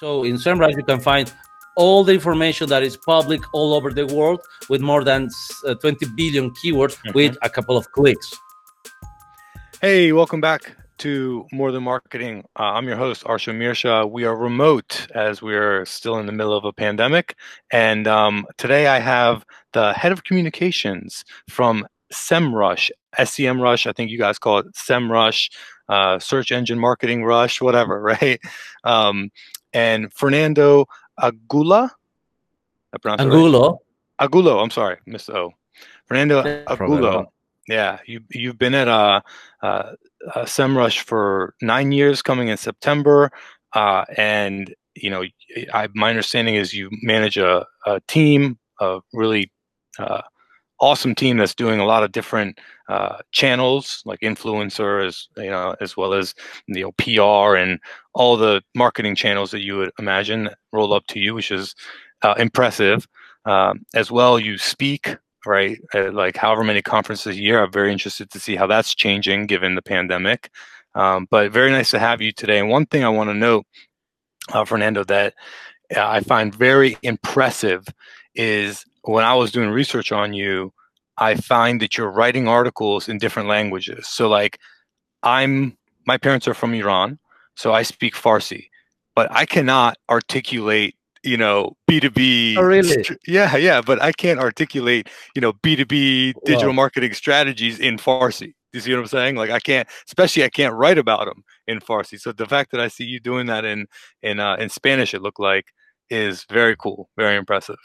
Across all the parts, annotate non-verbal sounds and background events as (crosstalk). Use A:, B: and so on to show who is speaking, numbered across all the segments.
A: So in SEMrush, you can find all the information that is public all over the world with more than uh, 20 billion keywords mm-hmm. with a couple of clicks.
B: Hey, welcome back to More Than Marketing. Uh, I'm your host, Arsham Mirshah. We are remote as we're still in the middle of a pandemic. And um, today I have the head of communications from SEMrush, SEMrush. I think you guys call it SEMrush, uh, Search Engine Marketing Rush, whatever, (laughs) right? Um, and Fernando Agula.
A: Angulo.
B: Right? Angulo. I'm sorry, Miss O. Fernando Angulo. Yeah, you you've been at uh, uh, uh, SEMrush for nine years, coming in September, uh, and you know, I, my understanding is you manage a, a team, of really uh, awesome team that's doing a lot of different uh, channels like influencers, you know, as well as you know PR and all the marketing channels that you would imagine roll up to you, which is uh, impressive. Um, as well, you speak right, At, like however many conferences a year. I'm very interested to see how that's changing given the pandemic. Um, but very nice to have you today. And one thing I want to note, uh, Fernando, that uh, I find very impressive is when I was doing research on you, I find that you're writing articles in different languages. So like I'm my parents are from Iran, so I speak Farsi, but I cannot articulate, you know, B2B.
A: Oh, really?
B: Yeah, yeah, but I can't articulate, you know, B2B digital wow. marketing strategies in Farsi. Do you see what I'm saying? Like I can't, especially I can't write about them in Farsi. So the fact that I see you doing that in in uh, in Spanish, it looked like, is very cool, very impressive.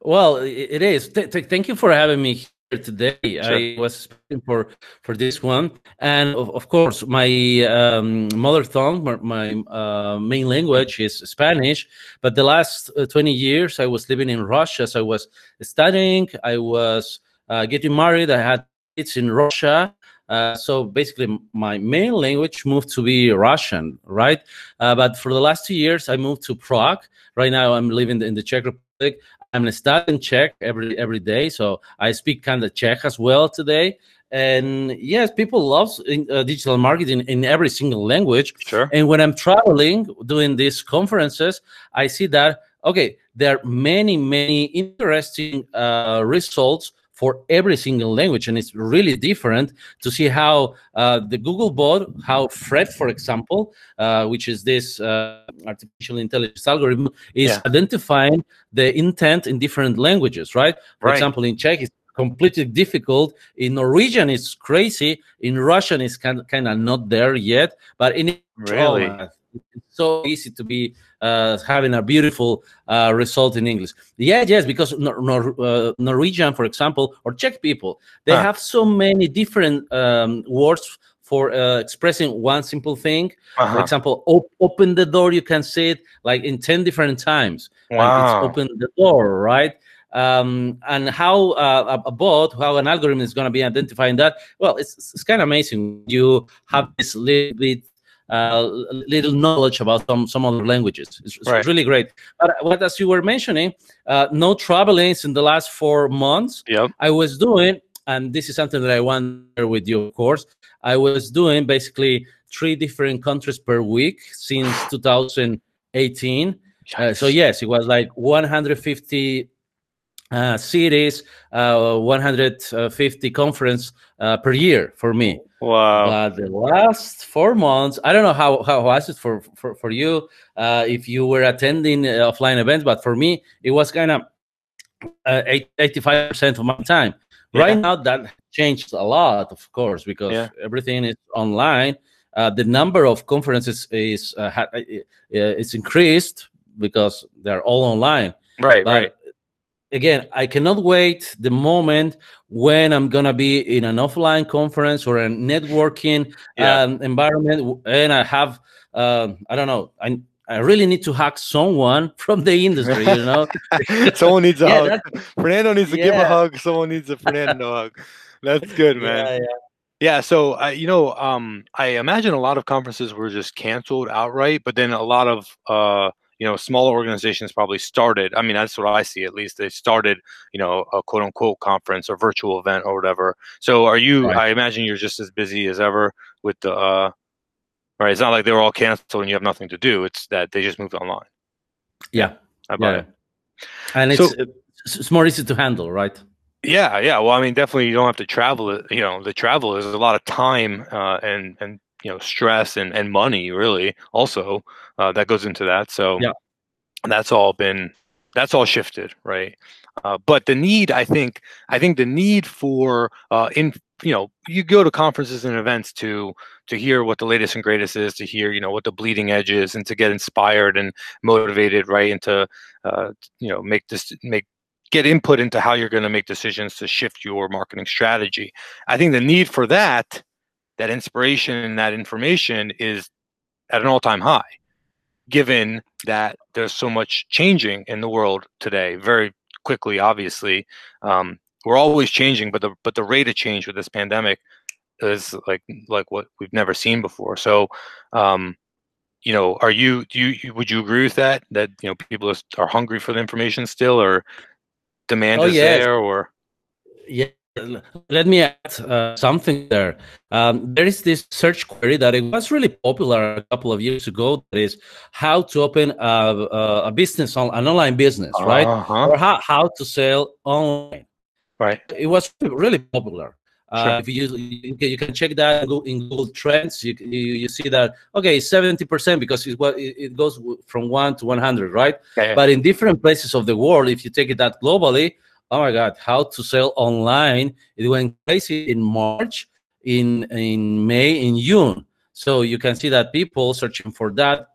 A: Well, it is. Th- th- thank you for having me here today. Sure. I was speaking for for this one, and of, of course, my um, mother tongue, my, my uh, main language is Spanish. But the last uh, twenty years, I was living in Russia. So I was studying. I was uh, getting married. I had kids in Russia. Uh, so basically, my main language moved to be Russian, right? Uh, but for the last two years, I moved to Prague. Right now, I'm living in the Czech Republic. I'm studying Czech every every day, so I speak kind of Czech as well today. And yes, people love uh, digital marketing in every single language.
B: Sure.
A: And when I'm traveling, doing these conferences, I see that okay, there are many many interesting uh, results for every single language and it's really different to see how uh, the google bot how BERT for example uh, which is this uh, artificial intelligence algorithm is yeah. identifying the intent in different languages right? For right. example in czech it's completely difficult. In norwegian it's crazy. In russian it's kind of, kind of not there yet. But in
B: really
A: it's so easy to be uh, having a beautiful uh, result in English. Yeah, yes, because Nor- Nor- uh, Norwegian, for example, or Czech people, they huh. have so many different um, words for uh, expressing one simple thing. Uh-huh. For example, op- open the door, you can say it like in 10 different times.
B: Wow.
A: Like it's open the door, right? Um, and how uh, a bot, how an algorithm is going to be identifying that. Well, it's, it's kind of amazing. You have this little bit uh, little knowledge about some some other languages. It's, it's right. really great. But what as you were mentioning, uh, no traveling in the last four months.
B: Yep.
A: I was doing, and this is something that I want to share with you, of course. I was doing basically three different countries per week since 2018. Uh, so yes, it was like 150 uh, cities, uh, 150 conference uh, per year for me.
B: Wow!
A: But the last four months, I don't know how how was it for for, for you uh, if you were attending uh, offline events, but for me, it was kind of uh, 85 percent of my time. Yeah. Right now, that changed a lot, of course, because yeah. everything is online. the number of conferences is ha- it's increased because they're all online.
B: Right, but right
A: again, I cannot wait the moment when I'm gonna be in an offline conference or a networking yeah. um, environment, and I have uh, I don't know, I I really need to hack someone (laughs) from the industry, you know. (laughs)
B: someone needs a yeah, hug. (laughs) Fernando needs to yeah. give a hug. Someone needs a Fernando hug. That's good, man. Yeah, yeah. so uh, you know, um, I imagine a lot of conferences were just canceled outright, but then a lot of uh, you know smaller organizations probably started i mean that's what i see at least they started you know a quote unquote conference or virtual event or whatever so are you right. i imagine you're just as busy as ever with the uh right? It's not like they were all canceled and you have nothing to do. It's that they just moved online.
A: Yeah,
B: I buy
A: yeah.
B: it.
A: and it's
B: So-
A: it's more easy to handle, right?
B: Yeah, yeah. Well, I mean, definitely you don't have to travel. You know, the travel is a lot of time uh, and and you know stress and and money really also uh, that goes into that. So
A: Yeah.
B: that's all been that's all shifted, right? Uh, but the need, I think, I think the need for uh, in you know you go to conferences and events to to hear what the latest and greatest is, to hear you know what the bleeding edge is, and to get inspired and motivated, right? And to uh, you know make this make get input into how you're going to make decisions to shift your marketing strategy. I think the need for that, that inspiration and that information is at an all-time high, given that there's so much changing in the world today, very quickly, obviously. Um, we're always changing, but the but the rate of change with this pandemic is like like what we've never seen before. So um, you know, are you do you would you agree with that? That you know people are hungry for the information still, or demand
A: Oh,
B: is
A: yes.
B: there, or
A: Yeah, let me add uh, something there. Um, there is this search query that it was really popular a couple of years ago. That is how to open a, a, business on an online business, right?
B: Uh-huh.
A: Or how, how to sell online.
B: Right.
A: It was really popular. Uh, If you, you, can, check that in Google, Trends, you, you you see that okay, seventy percent because it, it goes from one to one hundred, right?
B: Yeah.
A: But in different places of the world, if you take it that globally, oh my God, how to sell online? It went crazy in March, in in May, in June. So you can see that people searching for that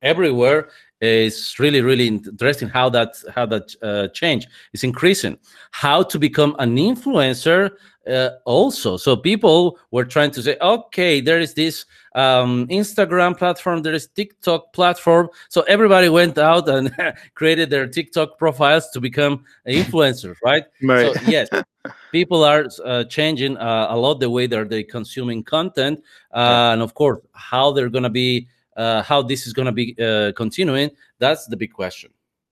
A: everywhere is really really interesting how that how that uh, change is increasing. How to become an influencer uh, also. So people were trying to say, okay, there is this um, Instagram platform, there is TikTok platform. So everybody went out and (laughs) created their TikTok profiles to become (laughs) influencers, right?
B: Right.
A: So yes, people are uh, changing uh, a lot the way that they're consuming content, uh, and of course, how they're gonna be, uh, how this is gonna be uh, continuing. That's the big question.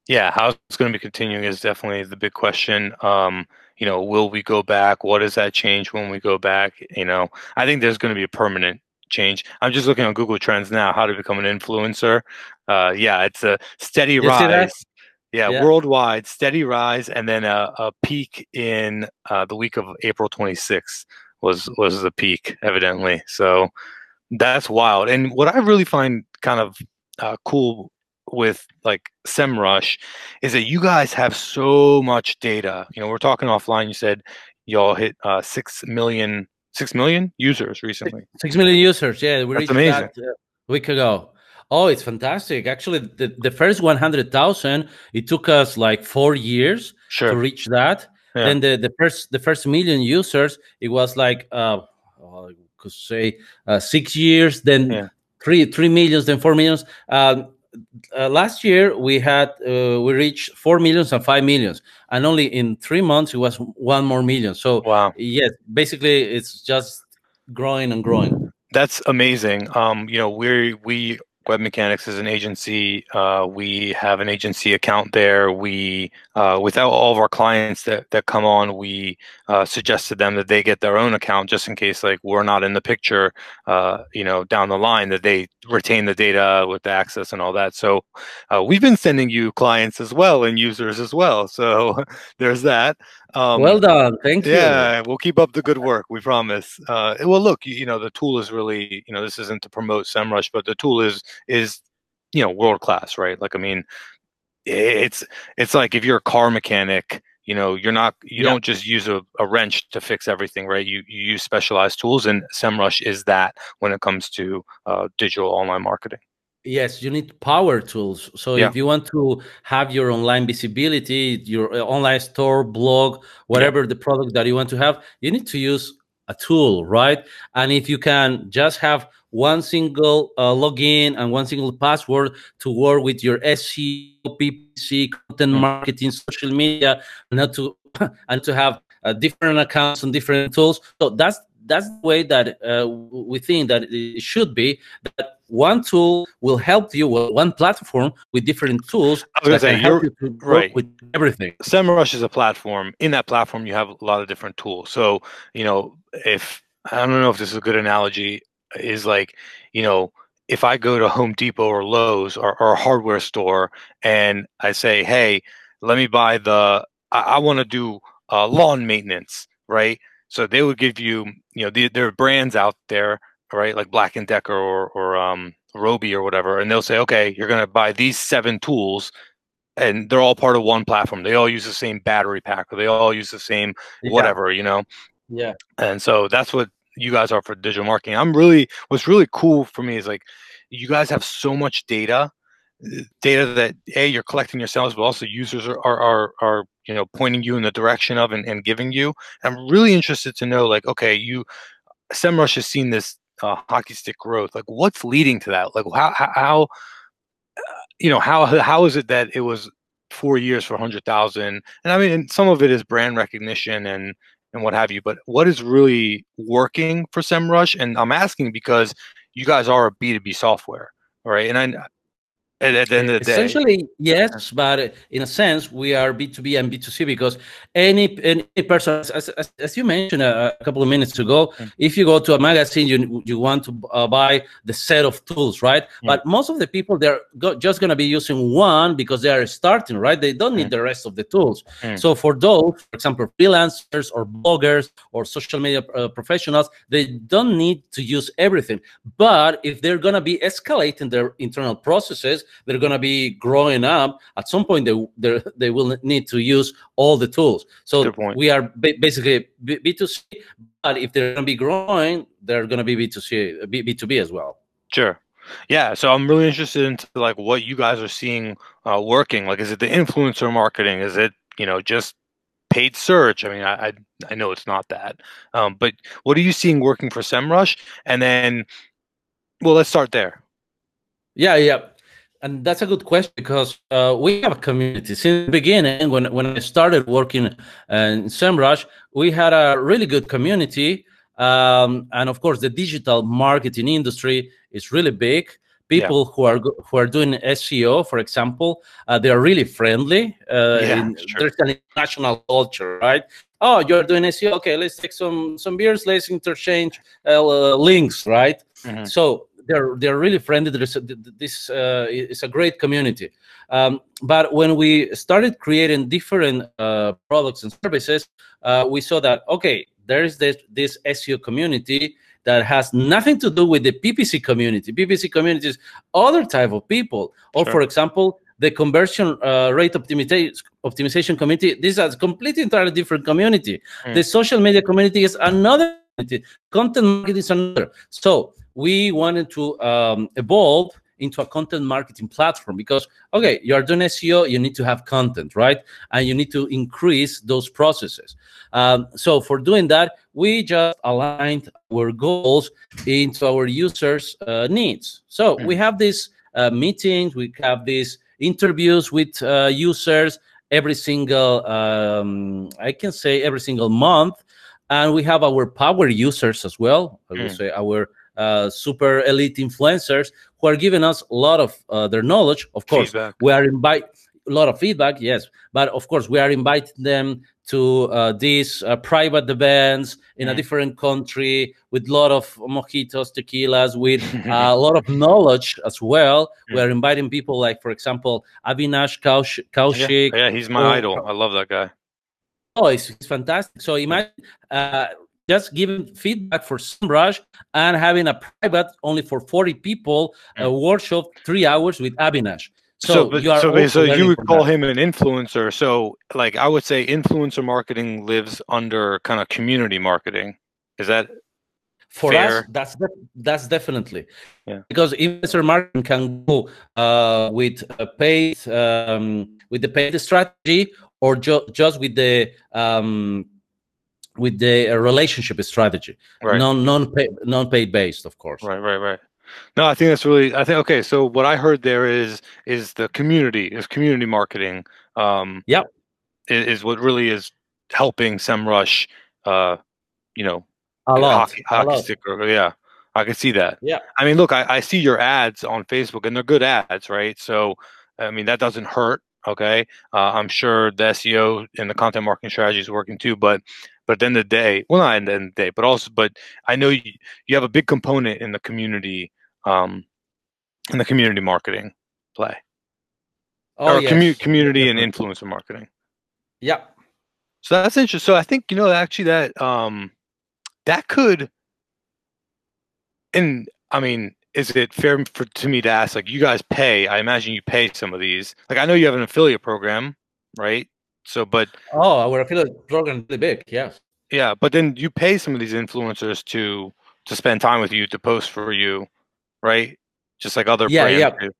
B: yeah, how it's going to be continuing is definitely the big question. Um, you know, will we go back? What does that change when we go back? You know, I think there's going to be a permanent change. I'm just looking on Google Trends now, how to become an influencer. Uh, yeah, it's a steady
A: You
B: rise. Yeah,
A: Yeah.
B: worldwide, steady rise, and then a, a peak in uh, the week of April 26th was was the peak, evidently. So that's wild. And what I really find kind of uh, cool with like SEMrush is that you guys have so much data. You know, we're talking offline. You said y'all hit uh, six million, six million users recently.
A: Six million users. Yeah, we
B: That's
A: reached
B: amazing.
A: that uh, a week ago. Oh, it's fantastic. Actually, the, the first 100,000, it took us like four years to reach that.
B: Yeah.
A: Then the, the first the first million users, it was like uh, oh, could say uh, six years, then
B: Yeah.
A: three three millions, then four millions. Um, uh, last year we had uh, we reached four millions and five millions, and only in three months it was one more million. So
B: Wow.
A: yes, basically it's just growing and growing.
B: That's amazing. Um, you know, we we Web Mechanics is an agency. Uh, we have an agency account there. We, uh, without all of our clients that, that come on, we uh, suggest to them that they get their own account just in case like we're not in the picture. Uh, you know, down the line that they retain the data with the access and all that. So uh, we've been sending you clients as well and users as well. So (laughs) there's that. Um,
A: well done, thank you.
B: yeah, we'll keep up the good work. We promise. Uh, well, look, you, you know, the tool is really, you know, this isn't to promote SEMrush, but the tool is is, you know, world class, right? Like, I mean, it's it's like if you're a car mechanic, you know, you're not, you
A: Yeah.
B: don't just use a, a wrench to fix everything, right? You you use specialized tools, and SEMrush is that when it comes to uh, digital online marketing.
A: Yes, you need power tools. So
B: Yeah.
A: if you want to have your online visibility, your uh, online store, blog, whatever the product that you want to have, you need to use a tool, right? And if you can just have one single uh, login and one single password to work with your SEO, PPC, content
B: Mm.
A: marketing, social media, not to (laughs) and to have uh, different accounts and different tools. So that's that's the way that uh, we think that it should be. That one tool will help you, one platform with different tools.
B: I was gonna
A: that
B: say, you're-
A: you to
B: right.
A: with everything.
B: SEMrush is a platform. In that platform, you have a lot of different tools. So, you know, if I don't know if this is a good analogy, is like, you know, if I go to Home Depot or Lowe's or, or a hardware store and I say, hey, let me buy the, I, I want to do uh, lawn maintenance, right? So they would give you, you know, the, there are brands out there, right, like Black and Decker or or um, Ryobi or whatever, and they'll say, okay, you're going to buy these seven tools, and they're all part of one platform. They all use the same battery pack, or they all use the same whatever, yeah. you know.
A: Yeah.
B: And so that's what you guys are for digital marketing. I'm really what's really cool for me is like you guys have so much data, data that a you're collecting yourselves, but also users are are are, are you know pointing you in the direction of and, and giving you. I'm really interested to know like okay, you SEMrush has seen this uh, hockey stick growth. Like what's leading to that? Like how how, how you know how how is it that it was four years for 100,000 and I mean some of it is brand recognition and and what have you. But what is really working for SEMrush? And I'm asking because you guys are a B2B software, right? And I at, the end of the
A: Essentially, yes, but in a sense, we are B2B and B2C because any any person, as, as, as you mentioned a, a, couple of minutes ago, mm. if you go to a magazine, you you want to uh, buy the set of tools, right? Mm. But most of the people they're go, just going to be using one because they are starting, right? They don't need mm. the rest of the tools. Mm. So for those, for example, freelancers or bloggers or social media uh, professionals, they don't need to use everything. But if they're going to be escalating their internal processes they're going to be growing up at some point they they will need to use all the tools. So we are basically b2c but if they're going to be growing they're going to be b2c b2b as well.
B: Sure. Yeah so i'm really interested into like what you guys are seeing uh, working. Like is it the influencer marketing? Is it you know just paid search. I mean, I I, I know it's not that, um, but what are you seeing working for SEMrush? And then, well, let's start there.
A: Yeah, yeah and that's a good question because uh, we have a community since the beginning. When when I started working in SEMrush, we had a really good community, um, and of course, the digital marketing industry is really big. People yeah. who are who are doing SEO, for example, uh, they are really friendly. Uh, yeah, in, there's an international culture, right? Oh, you're doing SEO. Okay, let's take some some beers. Let's interchange uh, links, right? Mm-hmm. So they're they're really friendly. There's a, this uh, is a great community. Um, but when we started creating different uh, products and services, uh, we saw that okay, there is this this SEO community that has nothing to do with the PPC community. PPC community is other type of people, or sure. for example, the conversion uh, rate optimization optimization community. This is a completely entirely different community. Mm. The social media community is another. Community. Content marketing is another. So we wanted to um, evolve into a content marketing platform because okay you're doing seo you need to have content right? And you need to increase those processes. Um, so for doing that we just aligned our goals into our users uh, needs. So mm-hmm. we have these uh, meetings we have these interviews with uh, users every single um, i can say every single month. And we have our power users as well. I would mm. say our uh, super elite influencers who are giving us a lot of uh, their knowledge. Of course, feedback. we are invite a lot of feedback, yes, but of course we are inviting them to uh, these uh, private events in mm. a different country with a lot of mojitos, tequilas, with (laughs) uh, a lot of knowledge as well. Mm. We are inviting people like, for example, Avinash Kaush- Kaushik.
B: Yeah, yeah he's my idol. I love that guy.
A: Oh, it's, it's fantastic. So imagine uh, just giving feedback for SEMrush and having a private only for 40 people a mm. workshop three hours with Avinash.
B: So, so, but, you, so, so you would call that. him an influencer. So, like, I would say influencer marketing lives under kind of community marketing. Is that
A: for fair? us? That's that's definitely yeah. Because influencer marketing can go uh, with a paid um, with the paid strategy or ju- just with the um, with the uh, relationship strategy, right. non non pay, non paid based, of course.
B: Right, right, right. No, I think that's really. I think okay. So what I heard there is is the community is community marketing. Um,
A: yeah,
B: is, is what really is helping SEMrush. Uh, you know,
A: a lot,
B: hockey, hockey
A: lot.
B: sticker. Yeah, I can see that.
A: Yeah.
B: I mean, look, I, I see your ads on Facebook, and they're good ads, right? So, I mean, that doesn't hurt Okay, uh, I'm sure the SEO and the content marketing strategy is working too. But but at the end of the day, well, not at the end of the day, but also, but I know you, you have a big component in the community, um, in the community marketing play, oh, or yes. commu- community and influencer marketing.
A: Yeah.
B: So that's interesting. So I think you know actually that um, that could, and I mean, is it fair for to me to ask like you guys pay? I imagine you pay some of these. Like I know you have an affiliate program, right? So, but
A: oh, our affiliate program is really big. Yes.
B: Yeah, but then you pay some of these influencers to to spend time with you, to post for you, right? Just like other
A: yeah,
B: brands
A: yeah. Do.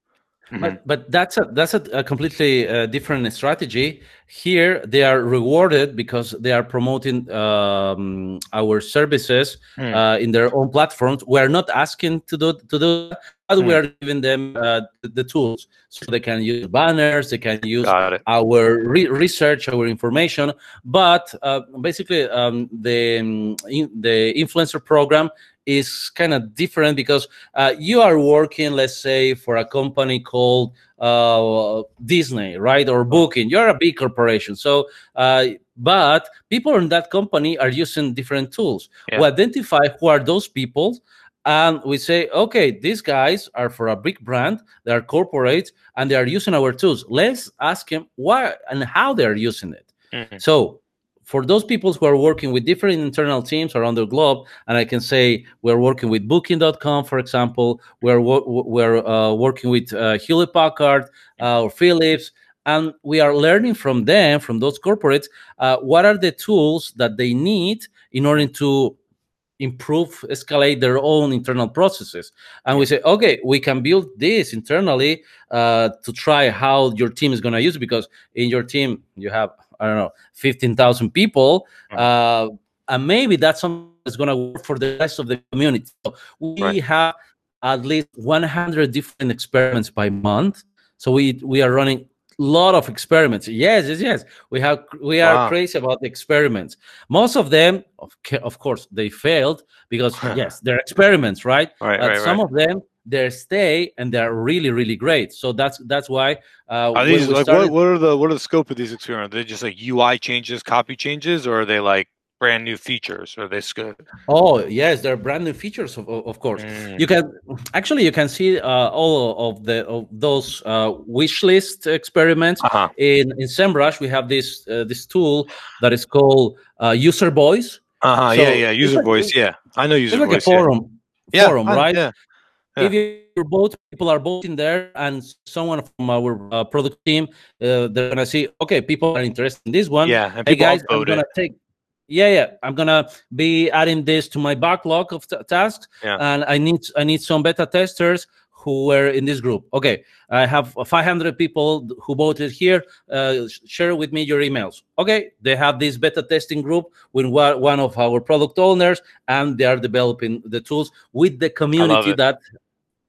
A: Mm-hmm. But, but that's a that's a, a completely uh, different strategy. Here, they are rewarded because they are promoting um, our services mm. uh, in their own platforms. We are not asking to do to do, but mm. we are giving them uh, the, the, tools so they can use banners, they can use our re- research, our information. But uh, basically, um, the in, the influencer program is kind of different because uh, you are working, let's say, for a company called uh, Disney, right, or Booking. You're a big corporation, so uh, but people in that company are using different tools. Yeah. We identify who are those people. And we say, okay, these guys are for a big brand, they are corporate, and they are using our tools. Let's ask them why and how they are using it. Mm-hmm. So for those people who are working with different internal teams around the globe, and I can say we're working with Booking.com, for example, we're we're uh, working with uh, Hewlett Packard uh, or Philips, and we are learning from them, from those corporates, uh, what are the tools that they need in order to improve, escalate their own internal processes. And we say, okay, we can build this internally uh, to try how your team is going to use it because in your team you have I don't know, 15,000 people. Uh, and maybe that's something that's going to work for the rest of the community. So we right. have at least 100 different experiments by month. So we we are running a lot of experiments. Yes, yes, yes. We have we are wow. crazy about the experiments. Most of them, of, of course, they failed because (laughs) yes, they're experiments, right?
B: Right, right
A: some
B: right.
A: of them they stay and they're really really great. So that's that's why
B: uh are these like started... what, what are the what are the scope of these experiments? Are they just like ui changes copy changes or are they like brand new features? Or they good
A: oh yes they're brand new features of, of course. Mm. you can actually you can see uh, all of the of those uh, wish list experiments. Uh-huh. in in semrush we have this uh, this tool that is called uh, user voice.
B: Uh-huh so yeah yeah user like, voice yeah. I know user
A: it's
B: voice
A: like a forum
B: yeah.
A: forum
B: yeah,
A: right?
B: yeah
A: yeah. if you're both people are both in there and someone from our uh, product team uh, they're gonna see okay people are interested in this one
B: yeah
A: hey guys i'm gonna it. take yeah yeah i'm gonna be adding this to my backlog of t- tasks
B: yeah.
A: and i need i need some beta testers who were in this group okay i have 500 people who voted here uh, share with me your emails okay they have this beta testing group with one of our product owners and they are developing the tools with the community that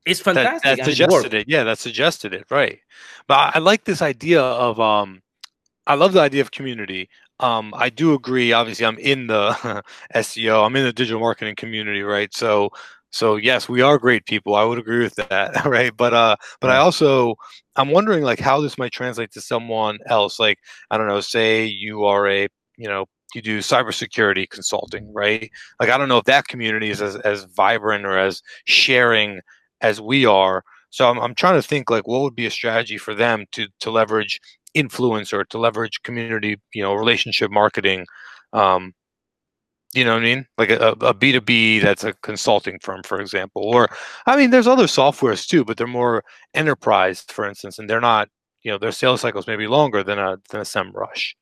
A: is fantastic
B: that, that suggested it, it yeah that suggested it right but I, I like this idea of um i love the idea of community um, I do agree. Obviously, I'm in the (laughs) SEO. I'm in the digital marketing community, right? So so yes, we are great people. I would agree with that, (laughs) right? But uh, but I also I'm wondering like how this might translate to someone else. Like I don't know, say you are a you know you do cybersecurity consulting, right? Like I don't know if that community is as, as vibrant or as sharing as we are. So I'm I'm trying to think like what would be a strategy for them to to leverage influence or to leverage community, you know, relationship marketing. Um, you know what I mean? Like a a B2B that's a consulting firm, for example. Or I mean, there's other softwares too, but they're more enterprise, for instance, and they're not, you know, their sales cycles may be longer than a than a SEMrush.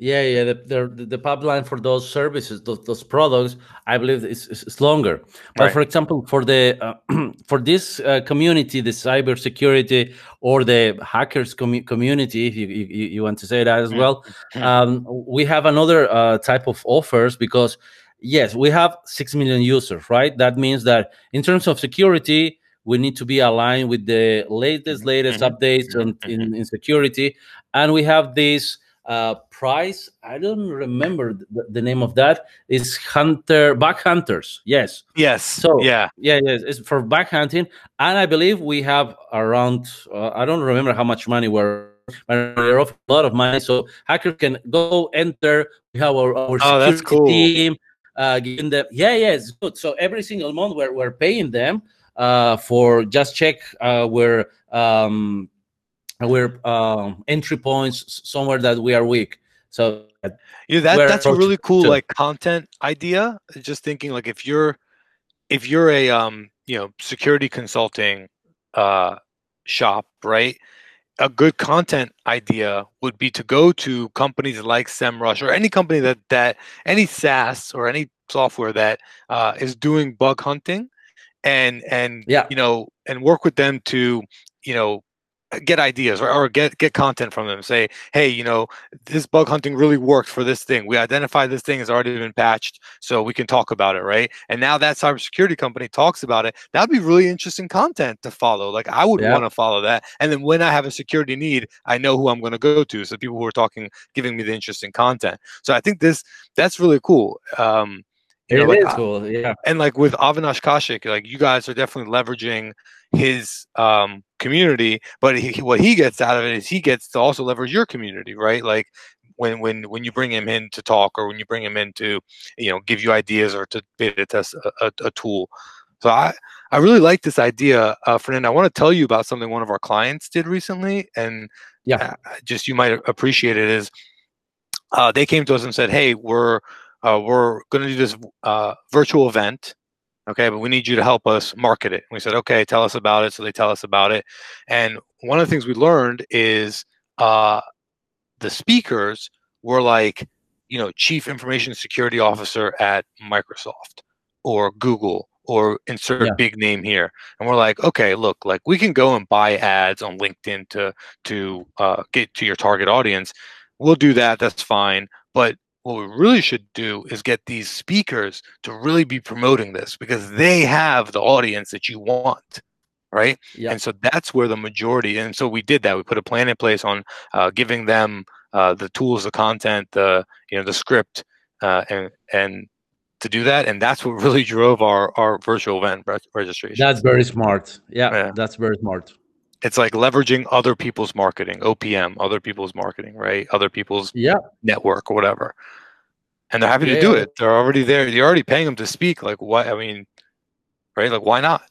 A: Yeah, yeah. The, the, the pipeline for those services, those, those products, I believe is, is longer. But right. for example, for the uh, (clears throat) for this uh, community, the cybersecurity or the hackers com- community, if you, you, you want to say that as mm-hmm. well, mm-hmm. um, we have another uh, type of offers because yes, we have six million users, right? That means that in terms of security, we need to be aligned with the latest latest mm-hmm. updates in, in, in security, and we have this uh, price. I don't remember the, the, name of that. Is hunter bug hunters? Yes.
B: Yes.
A: So
B: yeah,
A: yeah, yes. It's for bug hunting, and I believe we have around. Uh, I don't remember how much money we're they're offering a lot of money, so hackers can go enter. We have our, our
B: oh,
A: security
B: cool.
A: team. Uh, giving them, yeah, yeah, it's good. So every single month we're we're paying them uh, for just check uh, where um, where um, entry points somewhere that we are weak. So
B: yeah, that that's a really cool to, like content idea. Just thinking like if you're if you're a um you know security consulting uh shop, right? A good content idea would be to go to companies like SEMrush or any company that that any SaaS or any software that uh, is doing bug hunting and and
A: yeah.
B: you know and work with them to you know get ideas or, or get get content from them. Say hey you know this bug hunting really worked for this thing. We identify this thing has already been patched so we can talk about it right? And now that cybersecurity company talks about it that'd be really interesting content to follow. Like i would yeah. want to follow that. And then when i have a security need i know who i'm going to go to so people who are talking giving me the interesting content. So i think this that's really cool. Um
A: you know, like, cool, yeah.
B: And like with Avinash Kaushik, like you guys are definitely leveraging his um, community, but he, what he gets out of it is he gets to also leverage your community, right? Like when when when you bring him in to talk or when you bring him in to you know give you ideas or to beta test a, a, a tool. So I I really like this idea, uh, Fernando. I want to tell you about something one of our clients did recently, and
A: yeah,
B: uh, just you might appreciate it. Is uh, they came to us and said, "Hey, we're uh, we're going to do this uh, virtual event okay but we need you to help us market it. And we said okay tell us about it. So they tell us about it. And one of the things we learned is uh, the speakers were like you know chief information security officer at microsoft or google or insert yeah. big name here. And we're like okay look like we can go and buy ads on linkedin to to uh, get to your target audience. We'll do that that's fine. But what we really should do is get these speakers to really be promoting this because they have the audience that you want right?
A: Yeah.
B: and so that's where the majority and so we did that. We put a plan in place on uh, giving them uh, the tools the content the you know the script uh, and and to do that and that's what really (laughs) drove our our virtual event registration.
A: That's very smart. Yeah, yeah. that's very smart
B: it's like leveraging other people's marketing opm other people's marketing right? Other people's
A: yeah.
B: network or whatever. And they're happy yeah. to do it. They're already there. You're already paying them to speak. Like what i mean right? Like why not?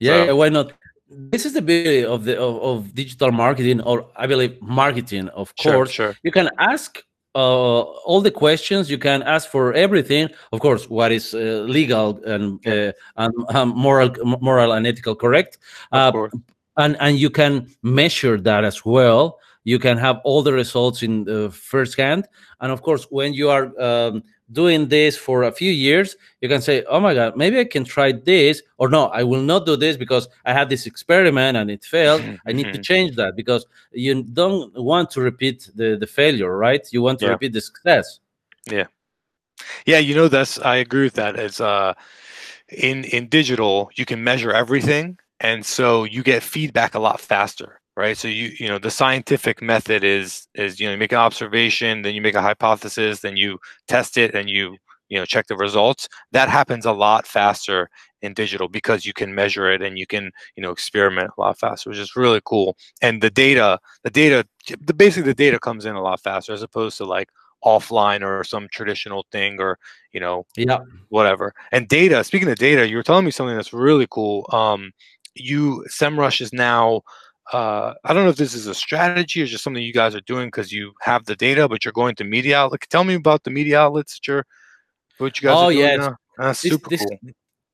A: Yeah, so. yeah why not? This is the beauty of the of, of, digital marketing or i believe marketing of course.
B: sure, sure.
A: you can ask uh, all the questions you can ask for everything. Of course what is uh, legal and, uh, and um, moral moral and ethical correct. Uh, and and you can measure that as well. You can have all the results in the first hand. And of course when you are um, doing this for a few years you can say oh my god maybe i can try this or no i will not do this because i had this experiment and it failed. (laughs) I need to mm-hmm. change that because you don't want to repeat the the failure right? You want to yeah. repeat the success.
B: Yeah. Yeah you know that's i agree with that. It's uh in in digital you can measure everything and so you get feedback a lot faster right? So you you know the scientific method is is you know you make an observation then you make a hypothesis then you test it and you you know check the results. That happens a lot faster in digital because you can measure it and you can you know experiment a lot faster which is really cool. And the data the data the basically the data comes in a lot faster as opposed to like offline or some traditional thing or you know
A: yeah.
B: whatever. And data speaking of data you were telling me something that's really cool. Um you semrush is now uh, I don't know if this is a strategy or just something you guys are doing because you have the data, but you're going to media outlets. Tell me about the media outlets that you're, what you guys
A: oh,
B: are
A: doing.
B: Oh, That's
A: this,
B: super
A: this,
B: cool.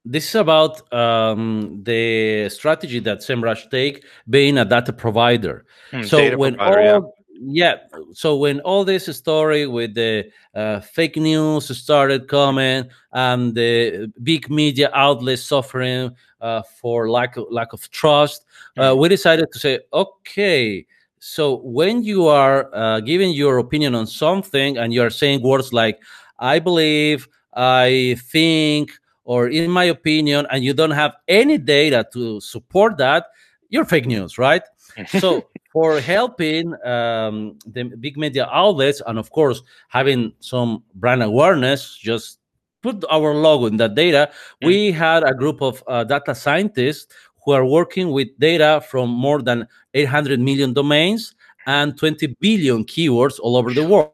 A: This is about um, the strategy that SEMrush take being a data provider.
B: Hmm,
A: so
B: data
A: when
B: provider,
A: all, yeah. Yeah, so when all this story with the uh, fake news started coming and the big media outlets suffering uh, for lack of lack of trust, uh, we decided to say, okay, so when you are uh, giving your opinion on something and you are saying words like "I believe," "I think," or "in my opinion," and you don't have any data to support that, you're fake news, right? So for helping um, the big media outlets and of course having some brand awareness just put our logo in that data mm. we had a group of uh, data scientists who are working with data from more than 800 million domains and 20 billion keywords all over the world.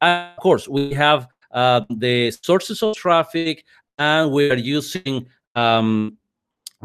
A: And of course, we have uh, the sources of traffic, and we are using um,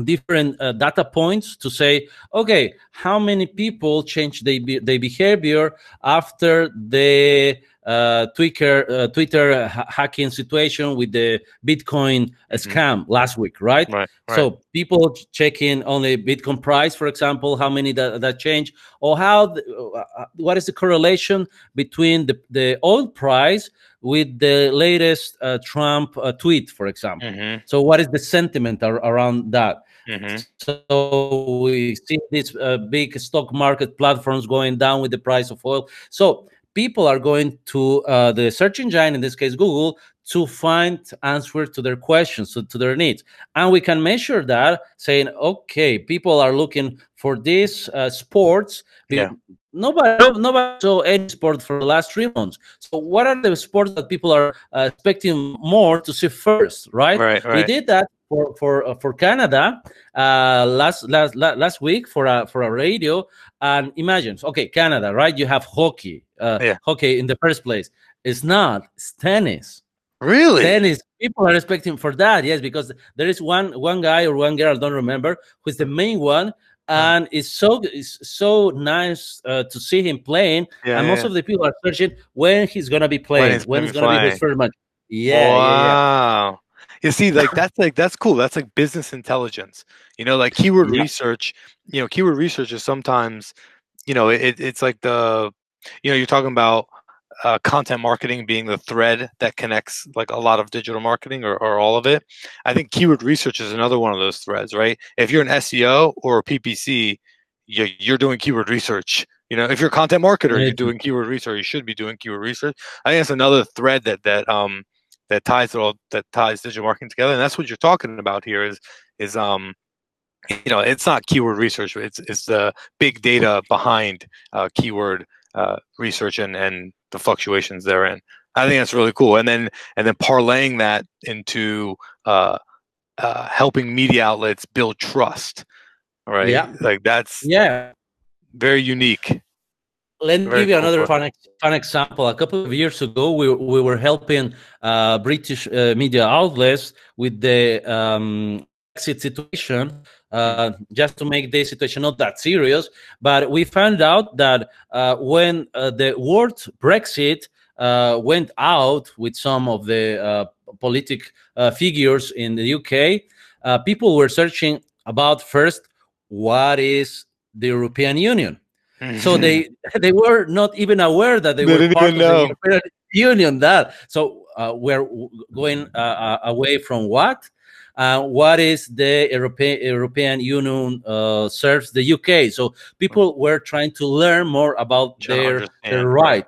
A: different uh, data points to say, okay, how many people change their, their behavior after the uh, Twitter uh, Twitter ha hacking situation with the Bitcoin mm -hmm. scam last week, right?
B: Right, right?
A: So people checking only Bitcoin price, for example, how many that, that change, or how the, uh, what is the correlation between the, the oil price with the latest uh, Trump uh, tweet, for example. Mm -hmm. So what is the sentiment ar around that? Mm -hmm. So we see these uh, big stock market platforms going down with the price of oil. So people are going to uh, the search engine, in this case Google, to find answers to their questions, to, to their needs. And we can measure that saying, okay, people are looking for these uh, sports.
B: Yeah.
A: Nobody, nobody saw any sport for the last three months. So, what are the sports that people are uh, expecting more to see first? Right?
B: Right. right.
A: We did that for for uh, for Canada uh, last last last week for a for a radio. And imagine, okay, Canada, right? You have hockey, uh, yeah. hockey in the first place. It's not. It's tennis.
B: Really?
A: Tennis. People are expecting for that, yes, because there is one one guy or one girl, I don't remember, who's the main one, and it's so it's so nice uh, to see him playing. Yeah, and most yeah. of the people are searching when he's gonna be playing, when, he's when it's gonna playing. be his first match. Yeah.
B: Wow. Yeah, you see, like (laughs) that's like that's cool. That's like business intelligence. You know, like keyword research. You know, keyword research is sometimes, you know, it, it's like the, you know, you're talking about uh, content marketing being the thread that connects like a lot of digital marketing or, or all of it. I think keyword research is another one of those threads, right? If you're an SEO or a PPC, you're, you're doing keyword research. You know, if you're a content marketer, you're doing keyword research. You should be doing keyword research. I think that's another thread that that um that ties it all that ties digital marketing together, and that's what you're talking about here. Is is um you know it's not keyword research, it's it's the big data behind uh, keyword uh, research and and the fluctuations therein. I think that's really cool. And then and then parlaying that into uh, uh, helping media outlets build trust. Right.
A: Yeah.
B: Like that's
A: yeah
B: very unique.
A: Let me give you another fun, fun example. A couple of years ago, we, we were helping uh, British uh, media outlets with the um, exit situation uh, just to make the situation not that serious. But we found out that uh, when uh, the word Brexit uh, went out with some of the uh, politic uh, figures in the UK, people were searching about first what is the European Union. So they (laughs) they were not even aware that they, they were part of know. the European Union. That so we're going away from what uh, what is the European European Union uh, serves the UK. So people were trying to learn more about their, their right.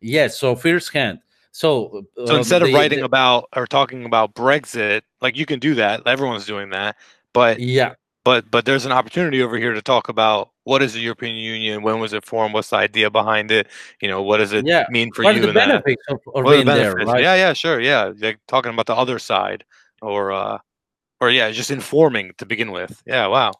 A: Yes, so firsthand. So,
B: uh, so instead of writing about or talking about Brexit, like you can do that. Everyone's doing that, but
A: yeah,
B: but but there's an opportunity over here to talk about what is the European Union, when was it formed, what's the idea behind it, you know, what does it yeah. mean for
A: what
B: you?
A: Are the benefits of, of being the benefits? there, right?
B: Yeah, yeah, sure, yeah. Like talking about the other side, or uh, or yeah, just informing to begin with. Yeah, wow.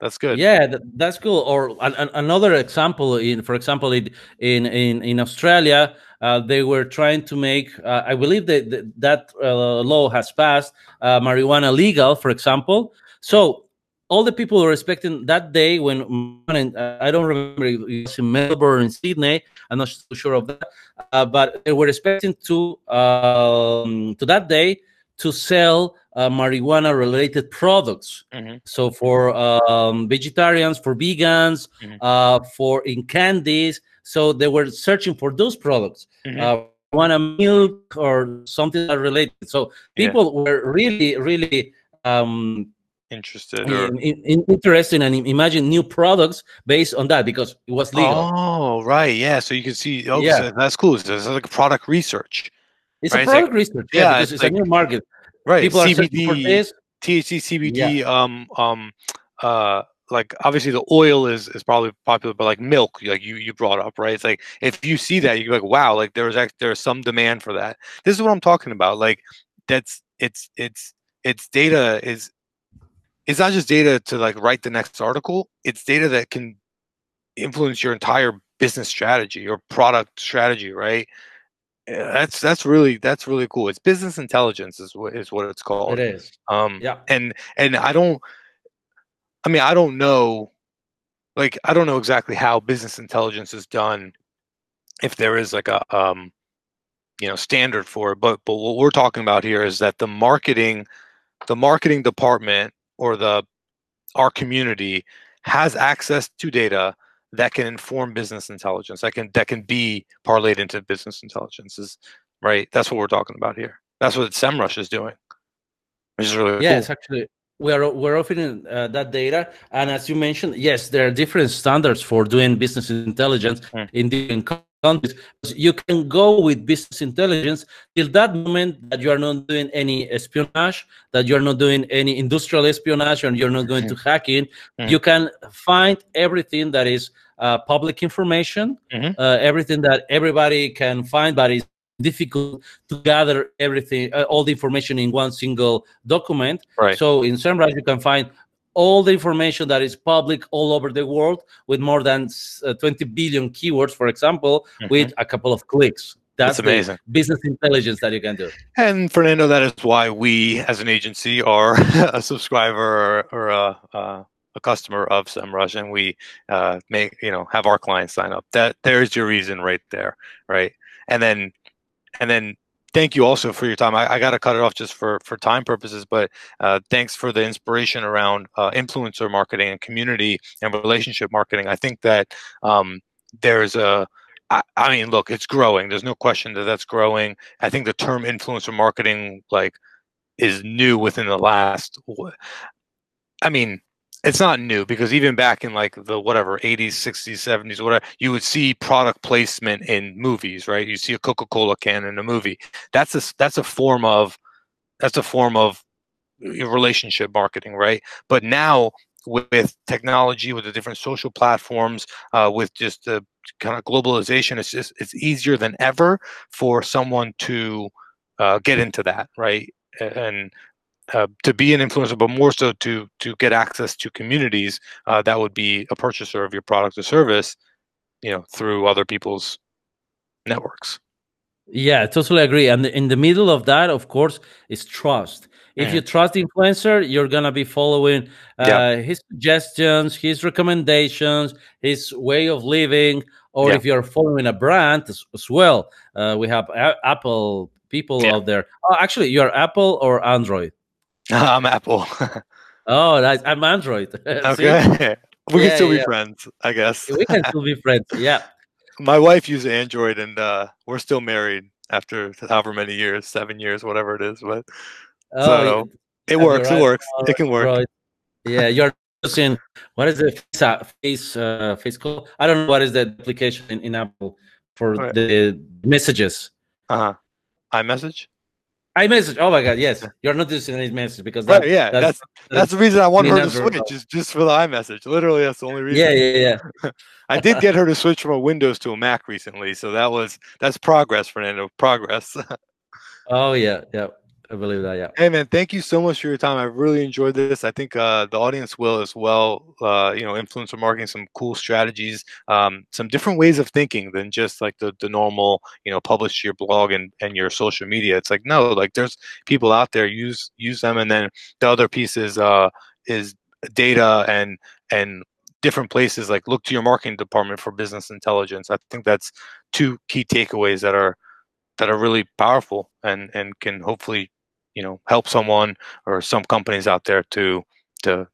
B: That's good.
A: Yeah, that, that's cool. Or an, another example, in for example, in in in Australia, uh, they were trying to make. Uh, I believe that that, that uh, law has passed uh, marijuana legal, for example. So all the people were expecting that day when I don't remember it was in Melbourne, or in Sydney. I'm not so sure of that, uh, but they were expecting to um, to that day to sell uh, marijuana related products. Mm-hmm. So for um, vegetarians, for vegans, mm-hmm. uh, for in candies. So they were searching for those products. Mm-hmm. Uh, marijuana milk or something related. So people yeah. were really, really um,
B: interested or in,
A: in, interested and imagine new products based on that because it was legal.
B: Oh, right. Yeah. So you can see. Oh, yeah. So that's cool. So it's like product research.
A: It's right? a product it's like, research. Yeah, yeah it's, it's like, a new market
B: right people CBD, are this. THC, CBD, yeah. um, um, uh, like obviously the oil is is probably popular, but like milk, like you you brought up, right? It's like if you see that, you're like, wow, like there's actually there's some demand for that. This is what I'm talking about. Like that's it's it's it's data is it's not just data to like write the next article. It's data that can influence your entire business strategy or product strategy, right? That's that's really that's really cool. It's business intelligence is what is what it's called.
A: It is.
B: Um, yeah. And and I don't. I mean, I don't know. Like, I don't know exactly how business intelligence is done. If there is like a um, you know, standard for it, but but what we're talking about here is that the marketing, the marketing department or the our community has access to data that can inform business intelligence that can that can be parlayed into business intelligence is right that's what we're talking about here that's what semrush is doing which is really
A: yeah
B: cool.
A: it's actually we're we're offering uh, that data and as you mentioned yes there are different standards for doing business intelligence mm. in different countries you can go with business intelligence till that moment that you are not doing any espionage that you're not doing any industrial espionage and you're not going mm. to hacking mm. you can find everything that is uh, public information, mm-hmm. uh, everything that everybody can find, but it's difficult to gather everything, uh, all the information in one single document.
B: Right.
A: So in SEMrush, you can find all the information that is public all over the world with more than uh, 20 billion keywords, for example, mm-hmm. with a couple of clicks. That's, That's amazing. business intelligence that you can do.
B: And Fernando, that is why we, as an agency, are (laughs) a subscriber or, or a, uh, a customer of SEMrush and we uh, make you know have our clients sign up. That there's your reason right there, right? And then and then thank you also for your time. I, I got to cut it off just for for time purposes, but uh, thanks for the inspiration around uh, influencer marketing and community and relationship marketing. I think that um, there's a I mean, look, it's growing. There's no question that that's growing. I think the term influencer marketing, like, is new within the last. I mean, it's not new because even back in like the whatever 80s 60s 70s whatever you would see product placement in movies right? You see a coca-cola can in a movie. That's a that's a form of that's a form of relationship marketing right? But now with technology with the different social platforms uh, with just the kind of globalization it's just it's easier than ever for someone to uh, get into that right? And uh, to be an influencer, but more so to to get access to communities uh, that would be a purchaser of your product or service, you know, through other people's networks.
A: Yeah, totally agree. And in the middle of that, of course, is trust. If mm. you trust the influencer, you're gonna be following uh, yeah. his suggestions, his recommendations, his way of living. Or yeah. if you're following a brand as, as well, uh, we have a- Apple people yeah. out there. Oh, actually, you're Apple or Android?
B: I'm Apple. (laughs)
A: oh, nice. I'm Android. (laughs)
B: okay. we yeah, can still yeah. be friends, I guess.
A: we can still be friends. Yeah. (laughs)
B: My wife uses Android, and uh, we're still married after however many years, seven years, whatever it is. But oh, so it works. Right. It works. it can work. Right.
A: Yeah, you're using what is it? Face uh, face call. I don't know what is the application in, in Apple for the messages.
B: Uh huh. iMessage
A: iMessage. Oh my God, yes, you're not using iMessage because
B: that, right, yeah, that's that's, that's the reason I want her to switch is just for the iMessage. Literally, that's the only reason.
A: Yeah, yeah, yeah. (laughs)
B: I did get her to switch from a Windows to a Mac recently, so that was that's progress, Fernando. Progress. (laughs)
A: oh yeah, yeah. I believe that. Yeah.
B: Hey man, thank you so much for your time. I really enjoyed this. I think uh, the audience will as well. Uh, you know, influencer marketing, some cool strategies, um, some different ways of thinking than just like the the normal. You know, publish your blog and and your social media. It's like no, like there's people out there use use them, and then the other piece is uh, is data and and different places. Like look to your marketing department for business intelligence. I think that's two key takeaways that are that are really powerful and and can hopefully you know help someone or some companies out there to to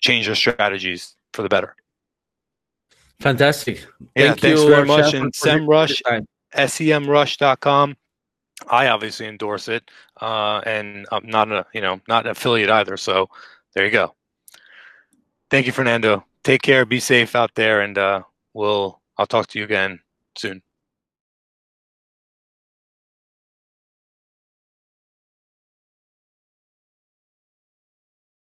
B: change their strategies for the better.
A: Fantastic.
B: Yeah, Thank thanks you, very much. And SEMrush, semrush.com. I obviously endorse it, uh, and I'm not a you know not an affiliate either. So there you go. Thank you, Fernando. Take care. Be safe out there, and uh, we'll I'll talk to you again soon.